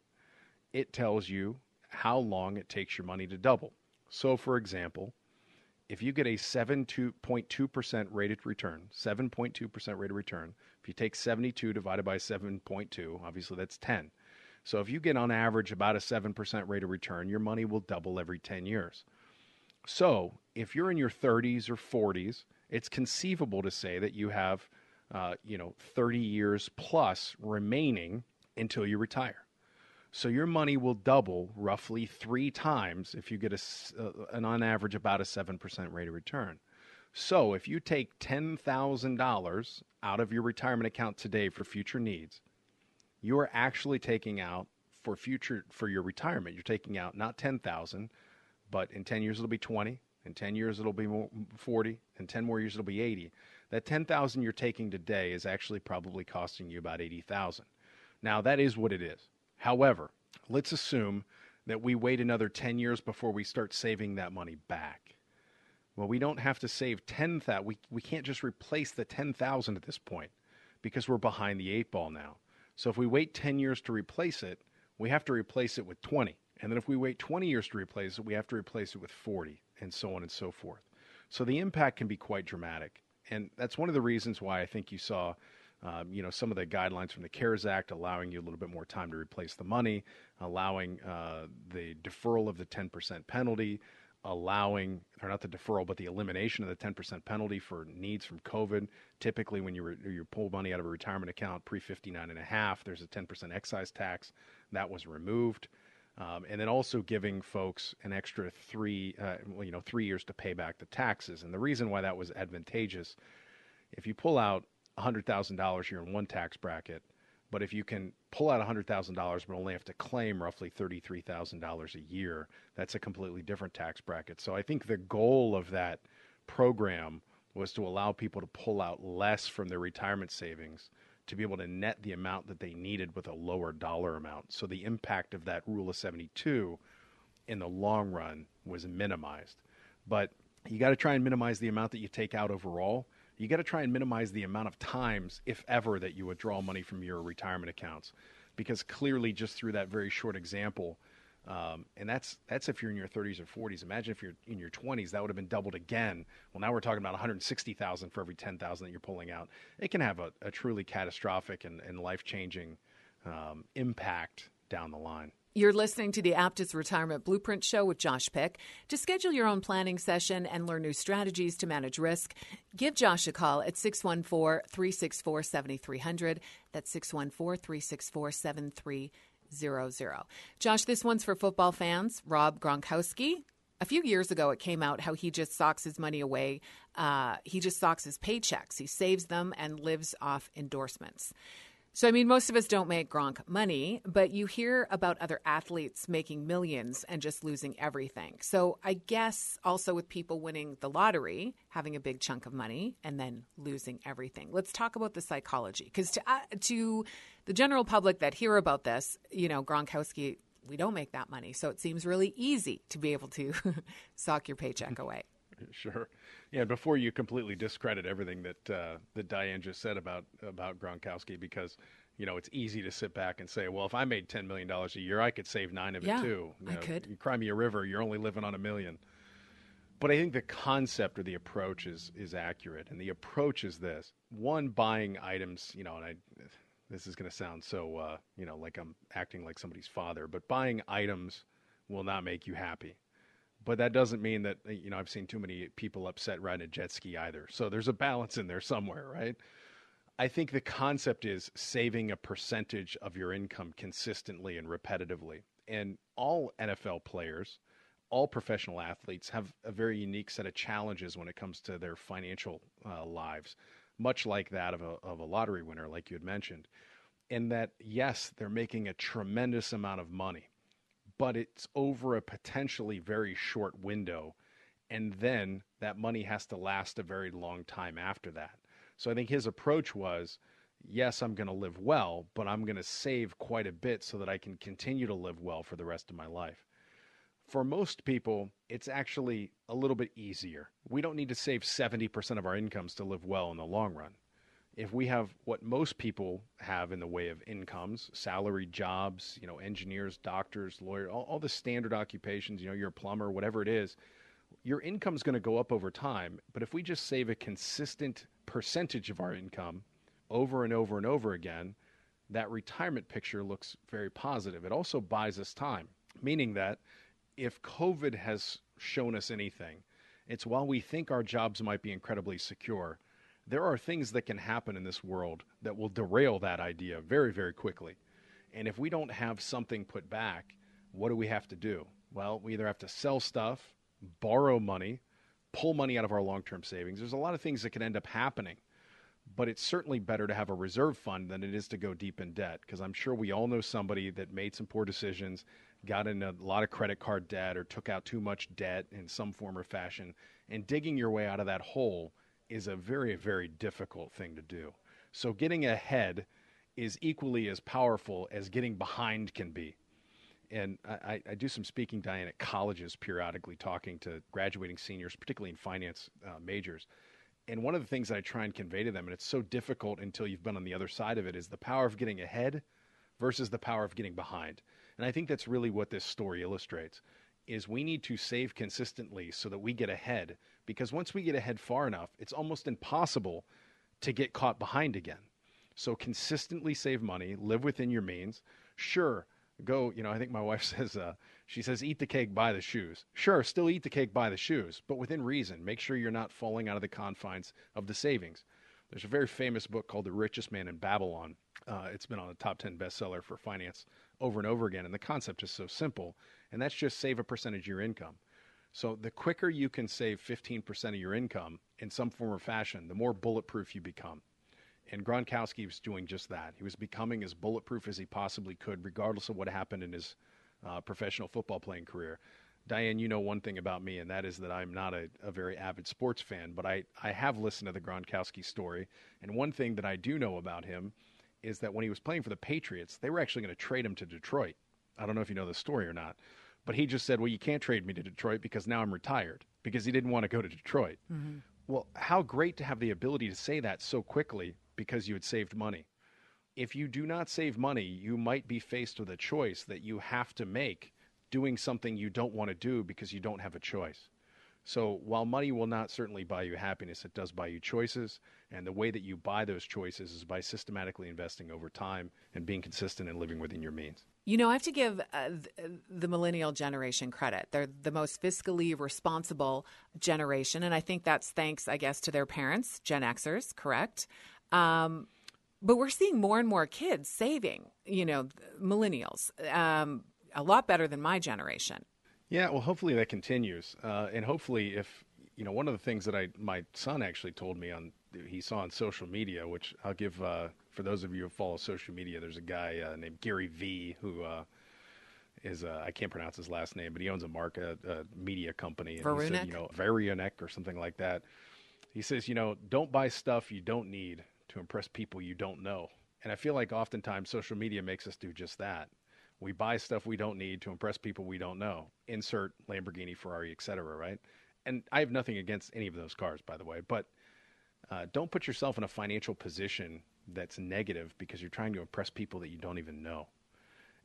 it tells you how long it takes your money to double. So, for example, if you get a 7.2% rated return, 7.2% rate of return, if you take 72 divided by 7.2, obviously that's 10. So if you get on average about a 7% rate of return, your money will double every 10 years. So if you're in your 30s or 40s, it's conceivable to say that you have, uh, you know, 30 years plus remaining until you retire. So your money will double roughly three times if you get a, uh, an on average about a 7% rate of return. So if you take $10,000 out of your retirement account today for future needs, you are actually taking out for future for your retirement. You're taking out not 10,000, but in 10 years it'll be 20, in 10 years it'll be 40, in 10 more years it'll be 80. That 10,000 you're taking today is actually probably costing you about 80,000. Now that is what it is. However, let's assume that we wait another 10 years before we start saving that money back. Well, we don't have to save 10,000. We, we can't just replace the 10,000 at this point because we're behind the eight ball now. So if we wait 10 years to replace it, we have to replace it with 20. And then if we wait 20 years to replace it, we have to replace it with 40, and so on and so forth. So the impact can be quite dramatic. And that's one of the reasons why I think you saw um, you know, some of the guidelines from the CARES Act allowing you a little bit more time to replace the money, allowing uh, the deferral of the 10% penalty, allowing, or not the deferral, but the elimination of the 10% penalty for needs from COVID. Typically, when you, re- you pull money out of a retirement account pre 59 and a half, there's a 10% excise tax. That was removed. Um, and then also giving folks an extra three, uh, well, you know, three years to pay back the taxes. And the reason why that was advantageous, if you pull out $100,000, you're in one tax bracket. But if you can pull out $100,000 but only have to claim roughly $33,000 a year, that's a completely different tax bracket. So I think the goal of that program was to allow people to pull out less from their retirement savings to be able to net the amount that they needed with a lower dollar amount. So the impact of that rule of 72 in the long run was minimized. But you got to try and minimize the amount that you take out overall you got to try and minimize the amount of times, if ever, that you withdraw money from your retirement accounts, because clearly, just through that very short example, um, and that's that's if you're in your 30s or 40s. Imagine if you're in your 20s, that would have been doubled again. Well, now we're talking about 160,000 for every 10,000 that you're pulling out. It can have a, a truly catastrophic and, and life changing um, impact down the line. You're listening to the Aptus Retirement Blueprint Show with Josh Pick. To schedule your own planning session and learn new strategies to manage risk, give Josh a call at 614 364 7300. That's 614 364 7300. Josh, this one's for football fans. Rob Gronkowski. A few years ago, it came out how he just socks his money away. Uh, he just socks his paychecks. He saves them and lives off endorsements. So, I mean, most of us don't make Gronk money, but you hear about other athletes making millions and just losing everything. So, I guess also with people winning the lottery, having a big chunk of money and then losing everything. Let's talk about the psychology because to uh, to the general public that hear about this, you know, Gronkowski, we don't make that money, so it seems really easy to be able to sock your paycheck away. Sure. Yeah. Before you completely discredit everything that uh, that Diane just said about about Gronkowski, because you know it's easy to sit back and say, well, if I made ten million dollars a year, I could save nine of yeah, it too. You I could. You cry me a river, you're only living on a million. But I think the concept or the approach is is accurate, and the approach is this: one, buying items. You know, and I. This is going to sound so, uh, you know, like I'm acting like somebody's father, but buying items will not make you happy but that doesn't mean that you know I've seen too many people upset riding a jet ski either. So there's a balance in there somewhere, right? I think the concept is saving a percentage of your income consistently and repetitively. And all NFL players, all professional athletes have a very unique set of challenges when it comes to their financial uh, lives, much like that of a, of a lottery winner, like you had mentioned. And that, yes, they're making a tremendous amount of money but it's over a potentially very short window. and then that money has to last a very long time after that. So I think his approach was yes, I'm going to live well, but I'm going to save quite a bit so that I can continue to live well for the rest of my life. For most people, it's actually a little bit easier. We don't need to save 70% of our incomes to live well in the long run. If we have what most people have in the way of incomes, salary jobs, you know, engineers, doctors, lawyers, all, all the standard occupations, you know, you're a plumber, whatever it is, your income's going to go up over time. But if we just save a consistent percentage of our income over and over and over again, that retirement picture looks very positive. It also buys us time, meaning that if COVID has shown us anything, it's while we think our jobs might be incredibly secure, there are things that can happen in this world that will derail that idea very, very quickly. And if we don't have something put back, what do we have to do? Well, we either have to sell stuff, borrow money, pull money out of our long term savings. There's a lot of things that can end up happening. But it's certainly better to have a reserve fund than it is to go deep in debt because I'm sure we all know somebody that made some poor decisions, got in a lot of credit card debt, or took out too much debt in some form or fashion. And digging your way out of that hole is a very, very difficult thing to do. So getting ahead is equally as powerful as getting behind can be. And I, I do some speaking, Diane, at colleges periodically, talking to graduating seniors, particularly in finance uh, majors. And one of the things I try and convey to them, and it's so difficult until you've been on the other side of it, is the power of getting ahead versus the power of getting behind. And I think that's really what this story illustrates is we need to save consistently so that we get ahead because once we get ahead far enough, it's almost impossible to get caught behind again. So consistently save money, live within your means. Sure, go, you know, I think my wife says, uh, she says, eat the cake, buy the shoes. Sure, still eat the cake, buy the shoes, but within reason. Make sure you're not falling out of the confines of the savings. There's a very famous book called The Richest Man in Babylon. Uh, it's been on the top 10 bestseller for finance over and over again. And the concept is so simple, and that's just save a percentage of your income. So the quicker you can save 15% of your income in some form or fashion, the more bulletproof you become. And Gronkowski was doing just that. He was becoming as bulletproof as he possibly could, regardless of what happened in his uh, professional football playing career. Diane, you know one thing about me, and that is that I'm not a, a, very avid sports fan, but I, I have listened to the Gronkowski story. And one thing that I do know about him is that when he was playing for the Patriots, they were actually going to trade him to Detroit. I don't know if you know the story or not. But he just said, well, you can't trade me to Detroit because now I'm retired because he didn't want to go to Detroit. Mm-hmm. Well, how great to have the ability to say that so quickly because you had saved money. If you do not save money, you might be faced with a choice that you have to make doing something you don't want to do because you don't have a choice. So while money will not certainly buy you happiness, it does buy you choices. And the way that you buy those choices is by systematically investing over time and being consistent and living within your means. You know, I have to give uh, the millennial generation credit. They're the most fiscally responsible generation. And I think that's thanks, I guess, to their parents, Gen Xers, correct? Um, but we're seeing more and more kids saving, you know, millennials, um, a lot better than my generation. Yeah, well, hopefully that continues. Uh, and hopefully, if, you know, one of the things that I, my son actually told me on, he saw on social media, which I'll give, uh, for those of you who follow social media, there's a guy uh, named Gary Vee who uh, is uh, I can't pronounce his last name, but he owns a market a media company. And He said, you know, Varionic or something like that. He says, you know, don't buy stuff you don't need to impress people you don't know. And I feel like oftentimes social media makes us do just that. We buy stuff we don't need to impress people we don't know. Insert Lamborghini, Ferrari, etc. Right? And I have nothing against any of those cars, by the way, but uh, don't put yourself in a financial position that's negative because you're trying to impress people that you don't even know.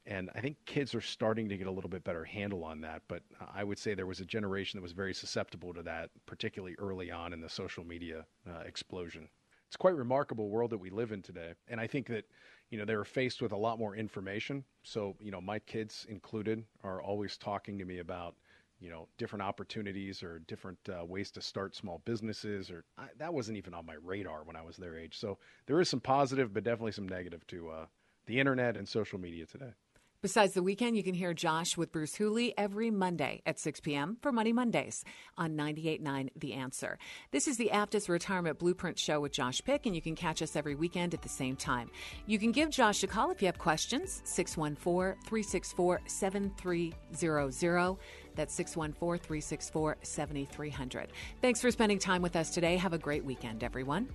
And I think kids are starting to get a little bit better handle on that. But I would say there was a generation that was very susceptible to that, particularly early on in the social media uh, explosion. It's quite remarkable world that we live in today. And I think that, you know, they were faced with a lot more information. So, you know, my kids included are always talking to me about – you know different opportunities or different uh, ways to start small businesses or I, that wasn't even on my radar when i was their age so there is some positive but definitely some negative to uh, the internet and social media today Besides the weekend, you can hear Josh with Bruce Hooley every Monday at 6 p.m. for Money Mondays on 98.9 The Answer. This is the Aptus Retirement Blueprint Show with Josh Pick, and you can catch us every weekend at the same time. You can give Josh a call if you have questions, 614 364 7300. That's 614 364 7300. Thanks for spending time with us today. Have a great weekend, everyone.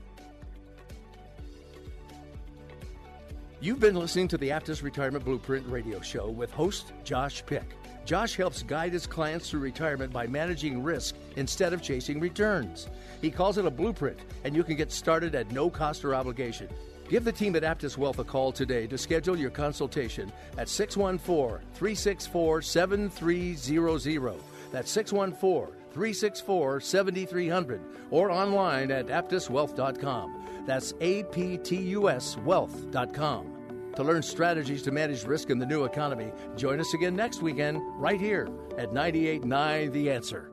You've been listening to the Aptus Retirement Blueprint radio show with host Josh Pick. Josh helps guide his clients through retirement by managing risk instead of chasing returns. He calls it a blueprint, and you can get started at no cost or obligation. Give the team at Aptus Wealth a call today to schedule your consultation at 614 364 7300. That's 614 364 7300 or online at aptuswealth.com. That's A P T U S wealth.com. To learn strategies to manage risk in the new economy, join us again next weekend right here at 989 The Answer.